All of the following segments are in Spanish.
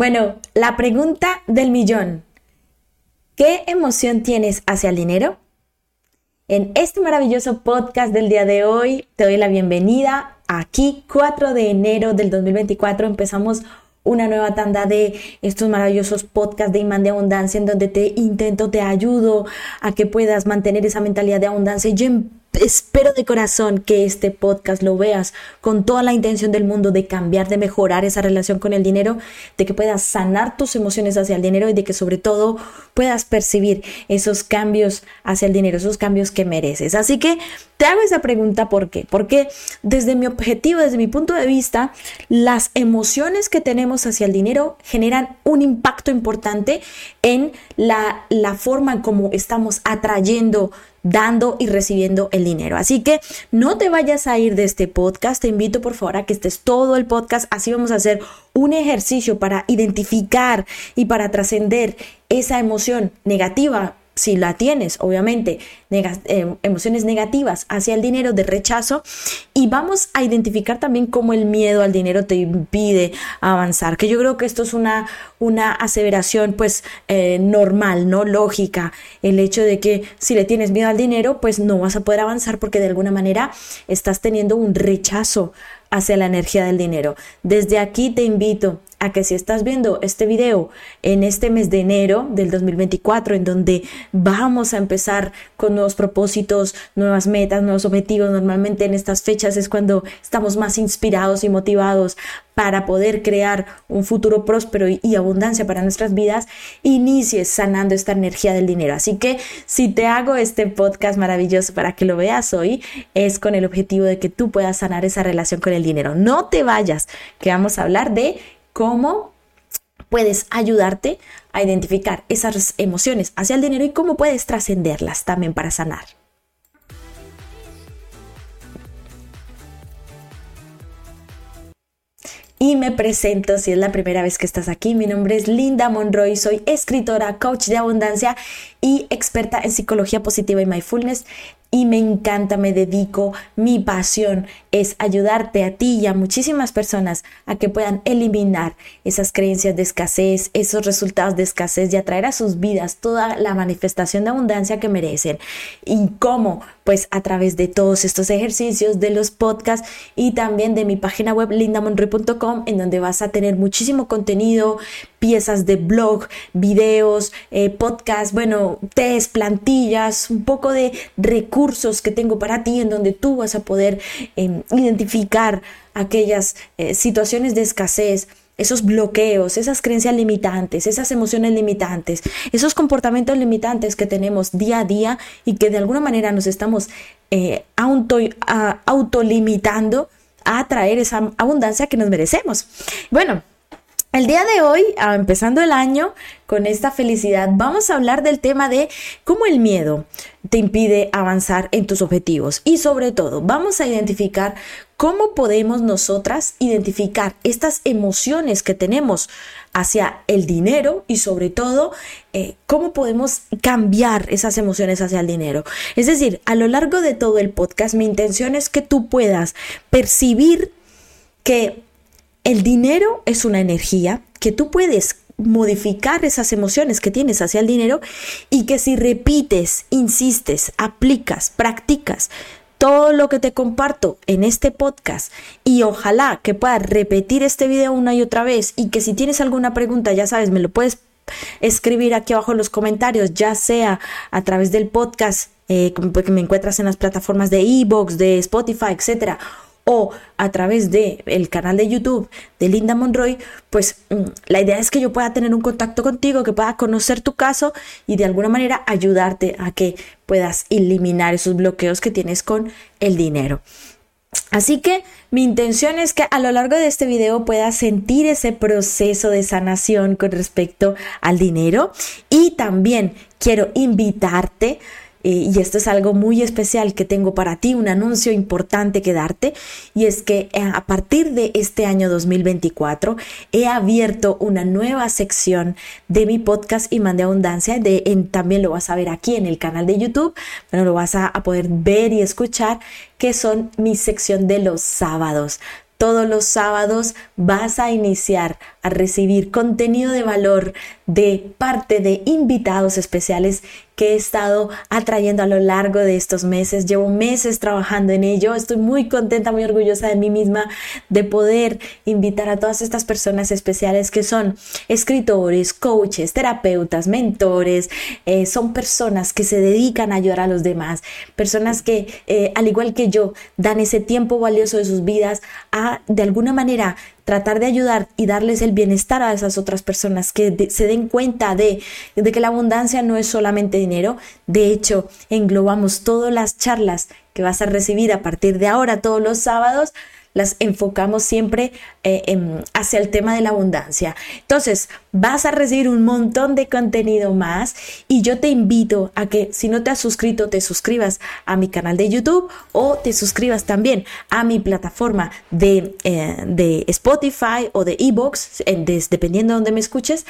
Bueno, la pregunta del millón. ¿Qué emoción tienes hacia el dinero? En este maravilloso podcast del día de hoy te doy la bienvenida. Aquí, 4 de enero del 2024, empezamos una nueva tanda de estos maravillosos podcasts de imán de abundancia en donde te intento, te ayudo a que puedas mantener esa mentalidad de abundancia. Yo espero de corazón que este podcast lo veas con toda la intención del mundo de cambiar, de mejorar esa relación con el dinero, de que puedas sanar tus emociones hacia el dinero y de que sobre todo puedas percibir esos cambios hacia el dinero, esos cambios que mereces. Así que te hago esa pregunta ¿por qué? Porque desde mi objetivo, desde mi punto de vista, las emociones que tenemos hacia el dinero generan un impacto importante en la, la forma en cómo estamos atrayendo dando y recibiendo el dinero. Así que no te vayas a ir de este podcast, te invito por favor a que estés todo el podcast, así vamos a hacer un ejercicio para identificar y para trascender esa emoción negativa si la tienes, obviamente, eh, emociones negativas hacia el dinero de rechazo y vamos a identificar también cómo el miedo al dinero te impide avanzar, que yo creo que esto es una, una aseveración pues eh, normal, no lógica, el hecho de que si le tienes miedo al dinero pues no vas a poder avanzar porque de alguna manera estás teniendo un rechazo hacia la energía del dinero. Desde aquí te invito a que si estás viendo este video en este mes de enero del 2024, en donde vamos a empezar con nuevos propósitos, nuevas metas, nuevos objetivos, normalmente en estas fechas es cuando estamos más inspirados y motivados para poder crear un futuro próspero y, abundancia para nuestras vidas, inicies sanando esta energía del dinero. Así que si te hago este podcast maravilloso para que lo veas hoy, es con el objetivo de que tú puedas sanar esa relación con el dinero. No te vayas, que vamos a hablar de cómo puedes ayudarte a identificar esas emociones hacia el dinero y cómo puedes trascenderlas también para sanar. Y me presento si es la primera vez que estás aquí. Mi nombre es Linda Monroy, soy escritora, coach de abundancia y experta en psicología positiva y mindfulness y me encanta, me dedico, mi pasión es ayudarte a ti y a muchísimas personas a que puedan eliminar esas creencias de escasez, esos resultados de escasez y atraer a sus vidas toda la manifestación de abundancia que merecen. ¿Y cómo? Pues a través de todos estos ejercicios, de los podcasts y también de mi página web lindamonroy.com en donde vas a tener muchísimo contenido, piezas de blog, videos, eh, podcasts, bueno, test, plantillas, un poco de recursos que tengo para ti en donde tú vas a poder em, identificar aquellas eh, situaciones de escasez, esos bloqueos, esas creencias limitantes, esas emociones limitantes, esos comportamientos limitantes que tenemos día a día y que de alguna manera nos estamos eh, auto, autolimitando a atraer esa abundancia que nos merecemos. Bueno, el día de hoy, ah, empezando el año con esta felicidad, vamos a hablar del tema de cómo el miedo te impide avanzar en tus objetivos y sobre todo vamos a identificar cómo podemos nosotras identificar estas emociones que tenemos hacia el dinero y sobre todo eh, cómo podemos cambiar esas emociones hacia el dinero. Es decir, a lo largo de todo el podcast mi intención es que tú puedas percibir que el dinero es una energía que tú puedes modificar esas emociones que tienes hacia el dinero y que si repites, insistes, aplicas, practicas todo lo que te comparto en este podcast y ojalá que puedas repetir este video una y otra vez y que si tienes alguna pregunta ya sabes me lo puedes escribir aquí abajo en los comentarios ya sea a través del podcast eh, que me encuentras en las plataformas de Evox, de Spotify, etcétera o a través del el canal de YouTube de Linda Monroy, pues mm, la idea es que yo pueda tener un contacto contigo, que pueda conocer tu caso y de alguna manera ayudarte a que puedas eliminar esos bloqueos que tienes con el dinero. Así que mi intención es que a lo largo de este video puedas sentir ese proceso de sanación con respecto al dinero y también quiero invitarte eh, y esto es algo muy especial que tengo para ti, un anuncio importante que darte, y es que eh, a partir de este año 2024 he abierto una nueva sección de mi podcast Imán de Abundancia, de, también lo vas a ver aquí en el canal de YouTube, pero lo vas a poder ver y escuchar, que son mi sección de los sábados. Todos los sábados vas a iniciar a recibir contenido de valor de parte de invitados especiales que he estado atrayendo a lo largo de estos meses. Llevo meses trabajando en ello. Estoy muy contenta, muy orgullosa de mí misma de poder invitar a todas estas personas especiales que son escritores, coaches, terapeutas, mentores. Eh, son personas que se dedican a ayudar a los demás. Personas que, eh, al igual que yo, dan ese tiempo valioso de sus vidas a, de alguna manera, tratar de ayudar y darles el bienestar a esas otras personas, que se den cuenta de, de que la abundancia no es solamente dinero. De hecho, englobamos todas las charlas que vas a recibir a partir de ahora, todos los sábados, las enfocamos siempre eh, hacia el tema de la abundancia. Entonces, vas a recibir un montón de contenido más y yo te invito a que si no te has suscrito, te suscribas a mi canal de YouTube o te suscribas también a mi plataforma de, eh, de Spotify o de Ebox, dependiendo de donde me escuches,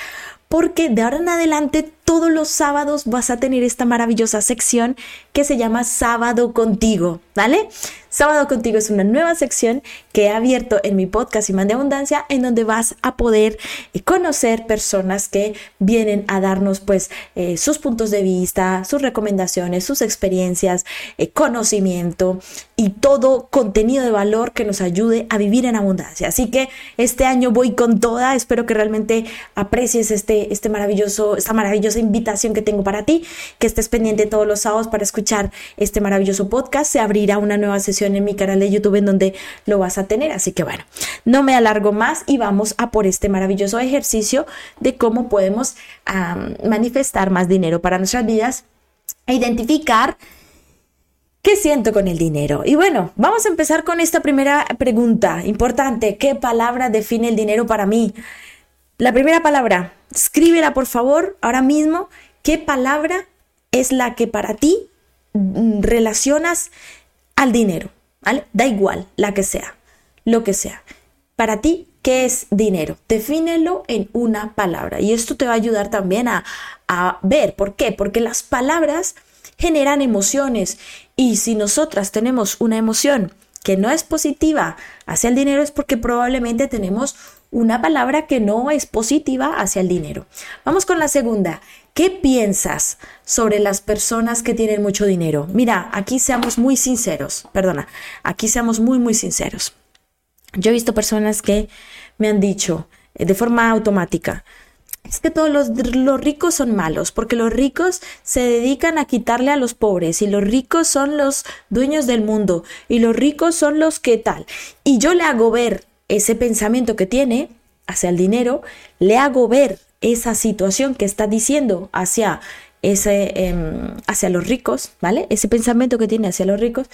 porque de ahora en adelante todos los sábados vas a tener esta maravillosa sección que se llama Sábado contigo, ¿vale? Sábado contigo es una nueva sección que he abierto en mi podcast Imán de Abundancia en donde vas a poder eh, conocer personas que vienen a darnos pues eh, sus puntos de vista, sus recomendaciones, sus experiencias, eh, conocimiento y todo contenido de valor que nos ayude a vivir en abundancia. Así que este año voy con toda, espero que realmente aprecies este, este maravilloso, esta maravillosa invitación que tengo para ti, que estés pendiente todos los sábados para escuchar este maravilloso podcast. Se abrirá una nueva sesión en mi canal de YouTube en donde lo vas a tener. Así que bueno, no me alargo más y vamos a por este maravilloso ejercicio de cómo podemos manifestar más dinero para nuestras vidas e identificar ¿Qué siento con el dinero? Y bueno, vamos a empezar con esta primera pregunta importante. ¿Qué palabra define el dinero para mí? La primera palabra, escríbela por favor ahora mismo. ¿Qué palabra es la que para ti mm, relacionas al dinero? ¿Vale? Da igual, la que sea, lo que sea. Para ti, ¿qué es dinero? Defínelo en una palabra. Y esto te va a ayudar también a, a ver. ¿Por qué? Porque las palabras generan emociones. Y si nosotras tenemos una emoción que no es positiva hacia el dinero es porque probablemente tenemos una palabra que no es positiva hacia el dinero. Vamos con la segunda. ¿Qué piensas sobre las personas que tienen mucho dinero? Mira, aquí seamos muy sinceros, perdona, aquí seamos muy, muy sinceros. Yo he visto personas que me han dicho eh, de forma automática, es que todos los, los, ricos son malos, porque los ricos se dedican a quitarle a los pobres y los ricos son los dueños del mundo y los ricos son los que tal. Y yo le hago ver ese pensamiento que tiene hacia el dinero, le hago ver esa situación que está diciendo hacia, ese, em, hacia los ricos, ¿vale? Ese pensamiento que tiene hacia los ricos.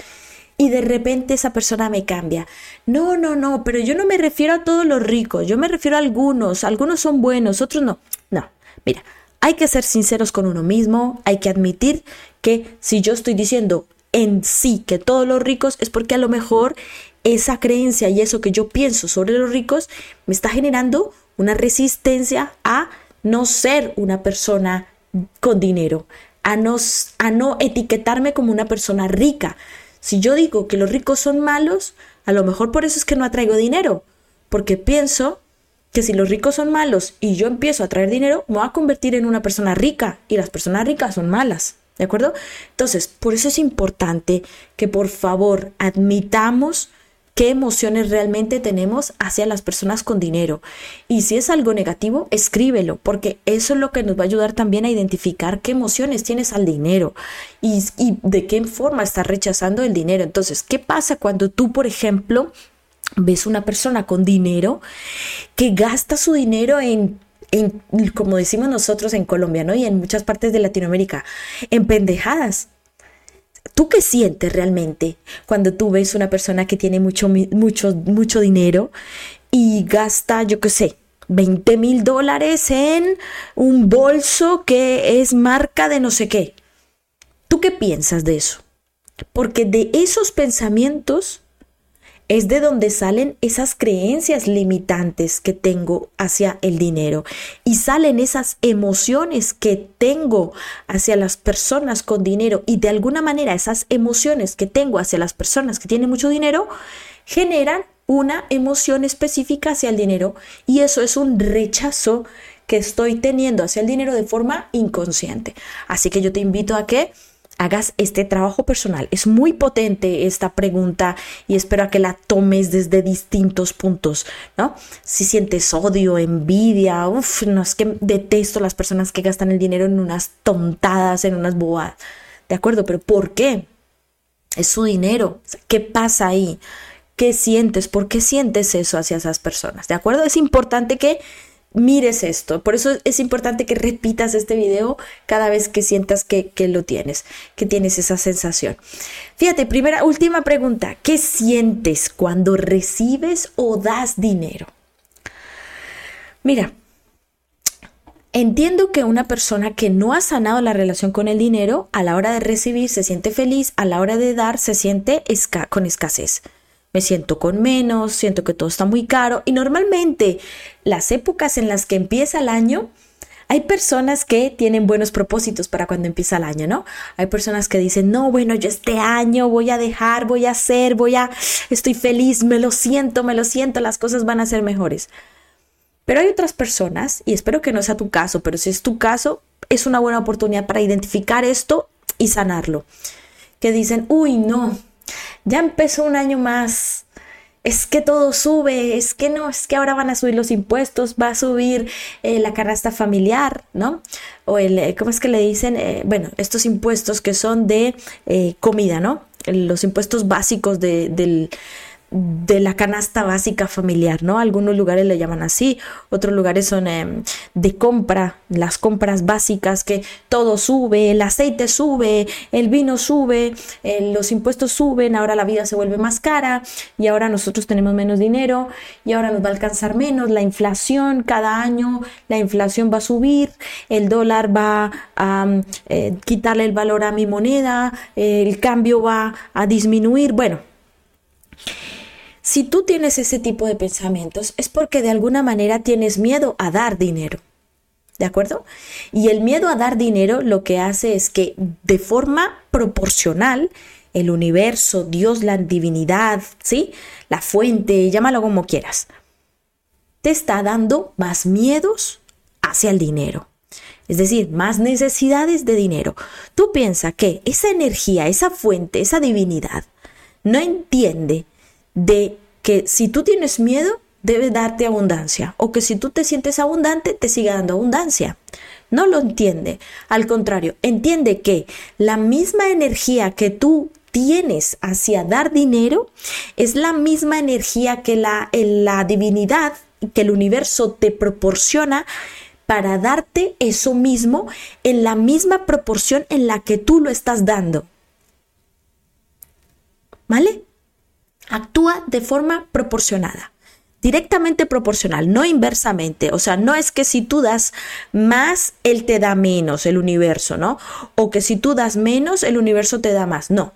Y de repente esa persona me cambia. No, no, no, pero yo no me refiero a todos los ricos, yo me refiero a algunos, algunos son buenos, otros no. No, mira, hay que ser sinceros con uno mismo, hay que admitir que si yo estoy diciendo en sí que todos los ricos es porque a lo mejor esa creencia y eso que yo pienso sobre los ricos me está generando una resistencia a no ser una persona con dinero, a no, a no etiquetarme como una persona rica. Si yo digo que los ricos son malos, a lo mejor por eso es que no atraigo dinero, porque pienso que si los ricos son malos y yo empiezo a traer dinero, me voy a convertir en una persona rica y las personas ricas son malas. ¿De acuerdo? Entonces, por eso es importante que por favor admitamos qué emociones realmente tenemos hacia las personas con dinero. Y si es algo negativo, escríbelo, porque eso es lo que nos va a ayudar también a identificar qué emociones tienes al dinero y, de qué forma estás rechazando el dinero. Entonces, ¿qué pasa cuando tú, por ejemplo, ves una persona con dinero que gasta su dinero en en, como decimos nosotros en Colombia, ¿no? Y en muchas partes de Latinoamérica, en pendejadas. ¿Tú qué sientes realmente cuando tú ves una persona que tiene mucho, mucho, mucho dinero y gasta, yo qué sé, 20 mil dólares en un bolso que es marca de no sé qué? ¿Tú qué piensas de eso? Porque de esos pensamientos es de donde salen esas creencias limitantes que tengo hacia el dinero. Y salen esas emociones que tengo hacia las personas con dinero. Y de alguna manera esas emociones que tengo hacia las personas que tienen mucho dinero generan una emoción específica hacia el dinero. Y eso es un rechazo que estoy teniendo hacia el dinero de forma inconsciente. Así que yo te invito a que hagas este trabajo personal. Es muy potente esta pregunta y espero a que la tomes desde distintos puntos, ¿no? Si sientes odio, envidia, uff, no es que detesto las personas que gastan el dinero en unas tontadas, en unas bobadas. De acuerdo, pero ¿por qué? Es su dinero. ¿Qué pasa ahí? ¿Qué sientes? ¿Por qué sientes eso hacia esas personas? ¿De acuerdo? Es importante que mires esto. Por eso es importante que repitas este video cada vez que sientas que, lo tienes, que tienes esa sensación. Fíjate, primera, última pregunta. ¿Qué sientes cuando recibes o das dinero? Mira, Entiendo que una persona que no ha sanado la relación con el dinero, a la hora de recibir se siente feliz, a la hora de dar se siente con escasez me siento con menos, siento que todo está muy caro y normalmente las épocas en las que empieza el año, hay personas que tienen buenos propósitos para cuando empieza el año, ¿no? Hay personas que dicen, no, bueno, yo este año voy a dejar, voy a hacer, voy a, estoy feliz, me lo siento, me lo siento, las cosas van a ser mejores. Pero hay otras personas, y espero que no sea tu caso, pero si es tu caso, es una buena oportunidad para identificar esto y sanarlo. Que dicen, uy, no, ya empezó un año más. Es que todo sube, es que no, es que ahora van a subir los impuestos, va a subir eh, la canasta familiar, ¿no? O el, eh, ¿cómo es que le dicen? Eh, bueno, estos impuestos que son de comida, ¿no? Los impuestos básicos de, del, de la canasta básica familiar, ¿no? Algunos lugares le llaman así, otros lugares son em, de compra, las compras básicas que todo sube, el aceite sube, el vino sube, eh, los impuestos suben, ahora la vida se vuelve más cara y ahora nosotros tenemos menos dinero y ahora nos va a alcanzar menos, la inflación cada año, la inflación va a subir, el dólar va a eh, quitarle el valor a mi moneda, el cambio va a disminuir, bueno si tú tienes ese tipo de pensamientos es porque de alguna manera tienes miedo a dar dinero. ¿De acuerdo? Y el miedo a dar dinero lo que hace es que de forma proporcional el universo, Dios, la divinidad, ¿sí? La fuente, llámalo como quieras, te está dando más miedos hacia el dinero. Es decir, más necesidades de dinero. Tú piensas que esa energía, esa fuente, esa divinidad, no entiende de que si tú tienes miedo, debe darte abundancia, o que si tú te sientes abundante, te siga dando abundancia. No lo entiende. Al contrario, entiende que la misma energía que tú tienes hacia dar dinero es la misma energía que la, la divinidad, que el universo te proporciona para darte eso mismo en la misma proporción en la que tú lo estás dando. ¿Vale? Actúa de forma proporcionada directamente proporcional, no inversamente. O sea, no es que si tú das más, él te da menos, el universo, ¿no? O que si tú das menos, el universo te da más. No,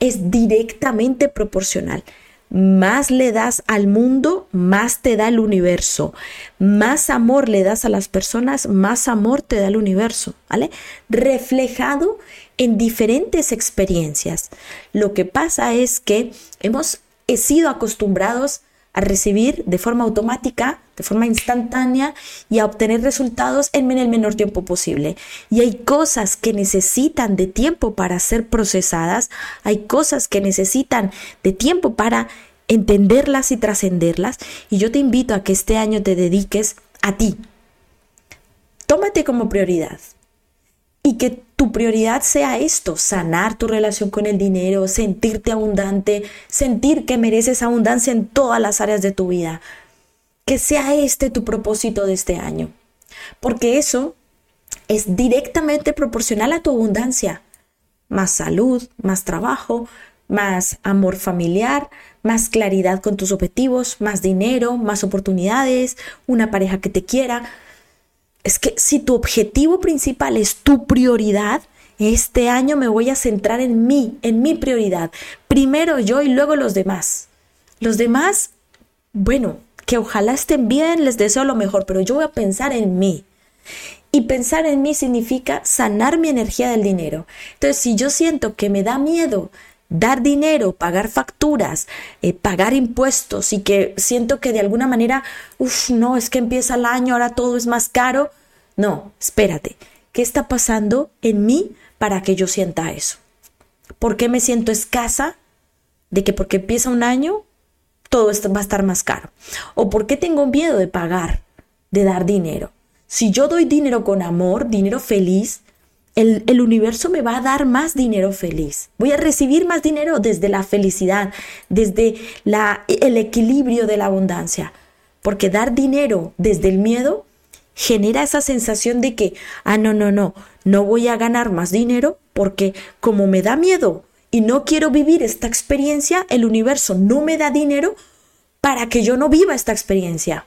es directamente proporcional. Más le das al mundo, más te da el universo. Más amor le das a las personas, más amor te da el universo, ¿vale? Reflejado en diferentes experiencias. Lo que pasa es que hemos he sido acostumbrados a recibir de forma automática, de forma instantánea y a obtener resultados en el menor tiempo posible. Y hay cosas que necesitan de tiempo para ser procesadas, hay cosas que necesitan de tiempo para entenderlas y trascenderlas. Y yo te invito a que este año te dediques a ti. Tómate como prioridad y que tu prioridad sea esto, sanar tu relación con el dinero, sentirte abundante, sentir que mereces abundancia en todas las áreas de tu vida. Que sea este tu propósito de este año. Porque eso es directamente proporcional a tu abundancia. Más salud, más trabajo, más amor familiar, más claridad con tus objetivos, más dinero, más oportunidades, una pareja que te quiera, es que si tu objetivo principal es tu prioridad, este año me voy a centrar en mí, en mi prioridad. Primero yo y luego los demás. Los demás, bueno, que ojalá estén bien, les deseo lo mejor, pero yo voy a pensar en mí. Y pensar en mí significa sanar mi energía del dinero. Entonces, si yo siento que me da miedo dar dinero, pagar facturas, eh, pagar impuestos y que siento que de alguna manera, uff, no, es que empieza el año, ahora todo es más caro. No, espérate, ¿qué está pasando en mí para que yo sienta eso? ¿Por qué me siento escasa? De que porque empieza un año, todo va a estar más caro. ¿O por qué tengo miedo de pagar, de dar dinero? Si yo doy dinero con amor, dinero feliz, el, universo me va a dar más dinero feliz. Voy a recibir más dinero desde la felicidad, desde la, el equilibrio de la abundancia. Porque dar dinero desde el miedo genera esa sensación de que, ah, no, no, no, no voy a ganar más dinero porque como me da miedo y no quiero vivir esta experiencia, el universo no me da dinero para que yo no viva esta experiencia.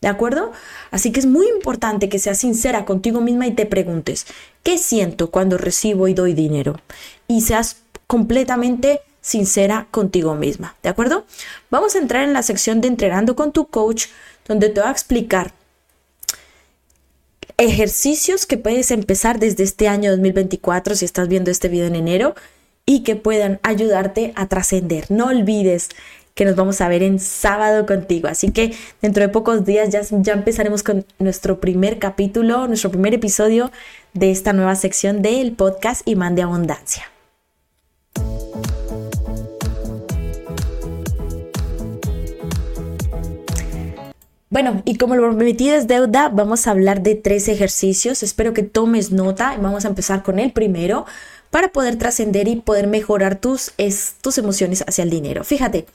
¿De acuerdo? Así que es muy importante que seas sincera contigo misma y te preguntes, ¿qué siento cuando recibo y doy dinero? Y seas completamente sincera contigo misma. ¿De acuerdo? Vamos a entrar en la sección de entrenando con tu coach, donde te voy a explicar ejercicios que puedes empezar desde este año 2024 si estás viendo este video en enero y que puedan ayudarte a trascender. No olvides que nos vamos a ver en sábado contigo. Así que dentro de pocos días ya, ya empezaremos con nuestro primer capítulo, nuestro primer episodio de esta nueva sección del podcast Imán de Abundancia. Bueno, y como lo prometí es deuda, vamos a hablar de tres ejercicios. Espero que tomes nota y vamos a empezar con el primero para poder trascender y poder mejorar tus, tus emociones hacia el dinero. Fíjate,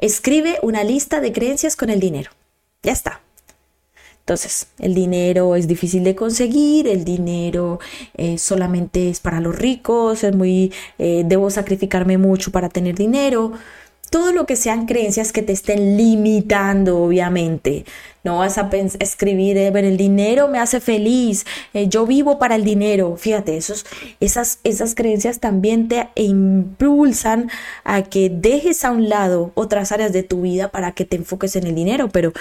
Escribe una lista de creencias con el dinero. Ya está. Entonces, el dinero es difícil de conseguir, el dinero eh, solamente es para los ricos, es muy, eh, debo sacrificarme mucho para tener dinero. Todo lo que sean creencias que te estén limitando, obviamente. No vas a escribir, eh, el dinero me hace feliz, eh, yo vivo para el dinero. Fíjate, esos, esas, esas creencias también te impulsan a que dejes a un lado otras áreas de tu vida para que te enfoques en el dinero, pero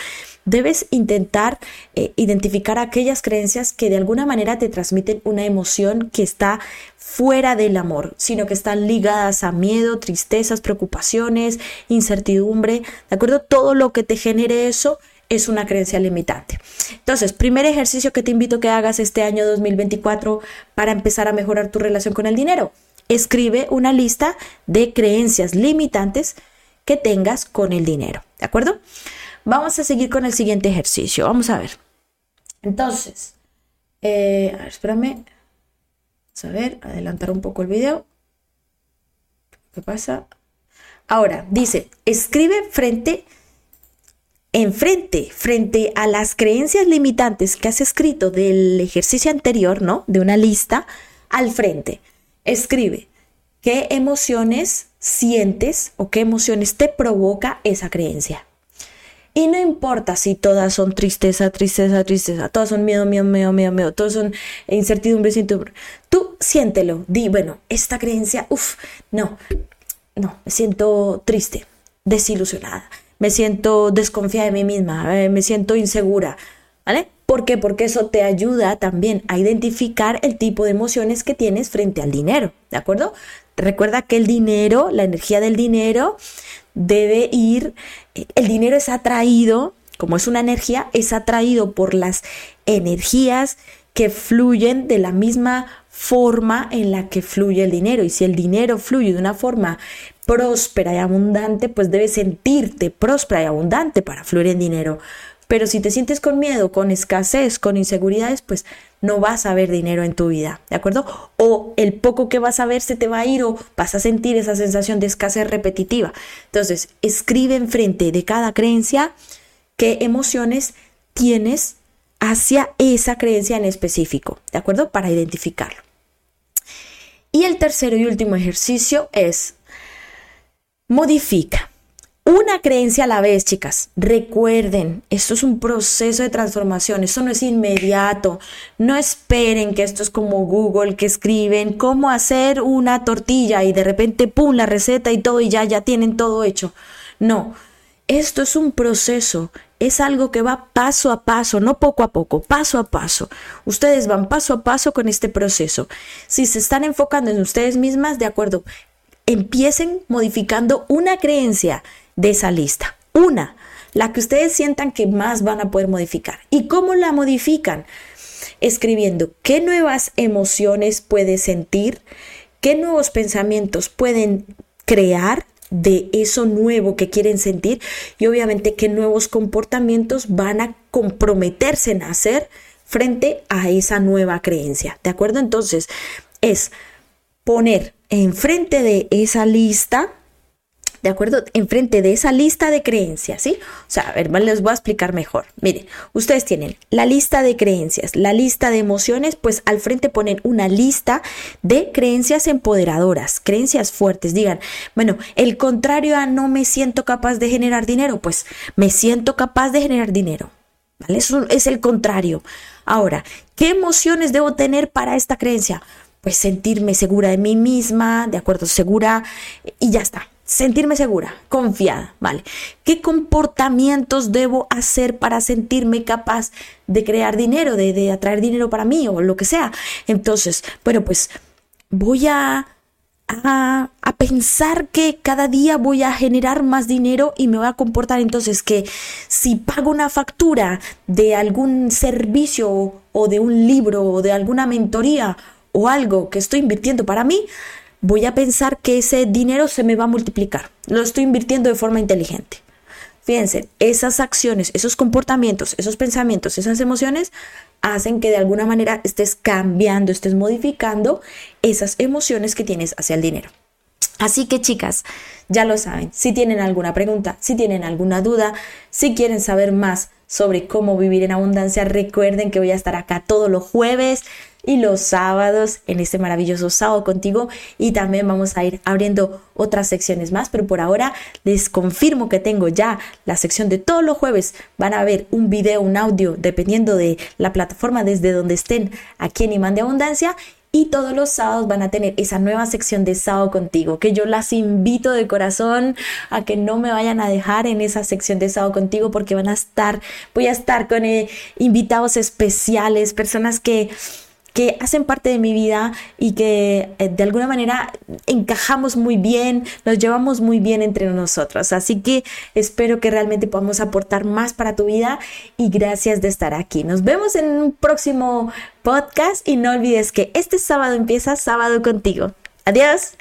debes intentar eh, identificar aquellas creencias que de alguna manera te transmiten una emoción que está fuera del amor, sino que están ligadas a miedo, tristezas, preocupaciones, incertidumbre, ¿de acuerdo? Todo lo que te genere eso es una creencia limitante. Entonces, primer ejercicio que te invito a que hagas este año 2024 para empezar a mejorar tu relación con el dinero. Escribe una lista de creencias limitantes que tengas con el dinero. ¿De acuerdo? Vamos a seguir con el siguiente ejercicio. Vamos a ver. Entonces, eh, a ver, espérame. Vamos a ver, adelantar un poco el video. ¿Qué pasa? Ahora, dice, escribe frente enfrente, frente a las creencias limitantes que has escrito del ejercicio anterior, ¿no? De una lista, al frente. Escribe qué emociones sientes o qué emociones te provoca esa creencia. Y no importa si todas son tristeza, tristeza, tristeza, todas son miedo, miedo, miedo, miedo, miedo, todas son incertidumbre, incertidumbre. Tú siéntelo, di, bueno, esta creencia, uff, no, no, me siento triste, desilusionada me siento desconfiada de mí misma, eh, me siento insegura, ¿vale? ¿Por qué? Porque eso te ayuda también a identificar el tipo de emociones que tienes frente al dinero, ¿de acuerdo? Recuerda que el dinero, la energía del dinero, debe ir, el dinero es atraído, como es una energía, es atraído por las energías que fluyen de la misma forma en la que fluye el dinero. Y si el dinero fluye de una forma próspera y abundante, pues debes sentirte próspera y abundante para fluir en dinero. Pero si te sientes con miedo, con escasez, con inseguridades, pues no vas a ver dinero en tu vida, ¿de acuerdo? O el poco que vas a ver se te va a ir o vas a sentir esa sensación de escasez repetitiva. Entonces, escribe enfrente de cada creencia qué emociones tienes hacia esa creencia en específico, ¿de acuerdo? Para identificarlo. Y el tercero y último ejercicio es Modifica. Una creencia a la vez, chicas. Recuerden, esto es un proceso de transformación, esto no es inmediato. No esperen que esto es como Google, que escriben cómo hacer una tortilla y de repente, ¡pum!, la receta y todo y ya, ya tienen todo hecho. No, esto es un proceso, es algo que va paso a paso, no poco a poco, paso a paso. Ustedes van paso a paso con este proceso. Si se están enfocando en ustedes mismas, de acuerdo, empiecen modificando una creencia de esa lista. Una, la que ustedes sientan que más van a poder modificar. ¿Y cómo la modifican? Escribiendo qué nuevas emociones puede sentir, qué nuevos pensamientos pueden crear de eso nuevo que quieren sentir y obviamente qué nuevos comportamientos van a comprometerse en hacer frente a esa nueva creencia. ¿De acuerdo? Entonces, es poner enfrente de esa lista ¿de acuerdo? Enfrente de esa lista de creencias, ¿sí? O sea, a ver, les voy a explicar mejor. Miren, ustedes tienen la lista de creencias, la lista de emociones, pues al frente ponen una lista de creencias empoderadoras, creencias fuertes. Digan, bueno, el contrario a no me siento capaz de generar dinero, pues me siento capaz de generar dinero. ¿Vale? Eso es el contrario. Ahora, ¿qué emociones debo tener para esta creencia? Pues sentirme segura de mí misma, de acuerdo, segura y ya está sentirme segura, confiada, ¿vale? ¿Qué comportamientos debo hacer para sentirme capaz de crear dinero, de, atraer dinero para mí o lo que sea? Entonces, bueno, pues voy a, a, a, pensar que cada día voy a generar más dinero y me voy a comportar entonces que si pago una factura de algún servicio o de un libro o de alguna mentoría o algo que estoy invirtiendo para mí, voy a pensar que ese dinero se me va a multiplicar. Lo estoy invirtiendo de forma inteligente. Fíjense, esas acciones, esos comportamientos, esos pensamientos, esas emociones hacen que de alguna manera estés cambiando, estés modificando esas emociones que tienes hacia el dinero. Así que chicas, ya lo saben, si tienen alguna pregunta, si tienen alguna duda, si quieren saber más sobre cómo vivir en abundancia, recuerden que voy a estar acá todos los jueves y los sábados en este maravilloso sábado contigo y también vamos a ir abriendo otras secciones más, pero por ahora les confirmo que tengo ya la sección de todos los jueves. Van a ver un video, un audio, dependiendo de la plataforma desde donde estén aquí en Imán de Abundancia y todos los sábados van a tener esa nueva sección de sábado contigo, que yo las invito de corazón a que no me vayan a dejar en esa sección de sábado contigo porque van a estar, voy a estar con eh, invitados especiales, personas que que hacen parte de mi vida y que eh, de alguna manera encajamos muy bien, nos llevamos muy bien entre nosotros. Así que espero que realmente podamos aportar más para tu vida y gracias de estar aquí. Nos vemos en un próximo podcast y no olvides que este sábado empieza sábado contigo. Adiós.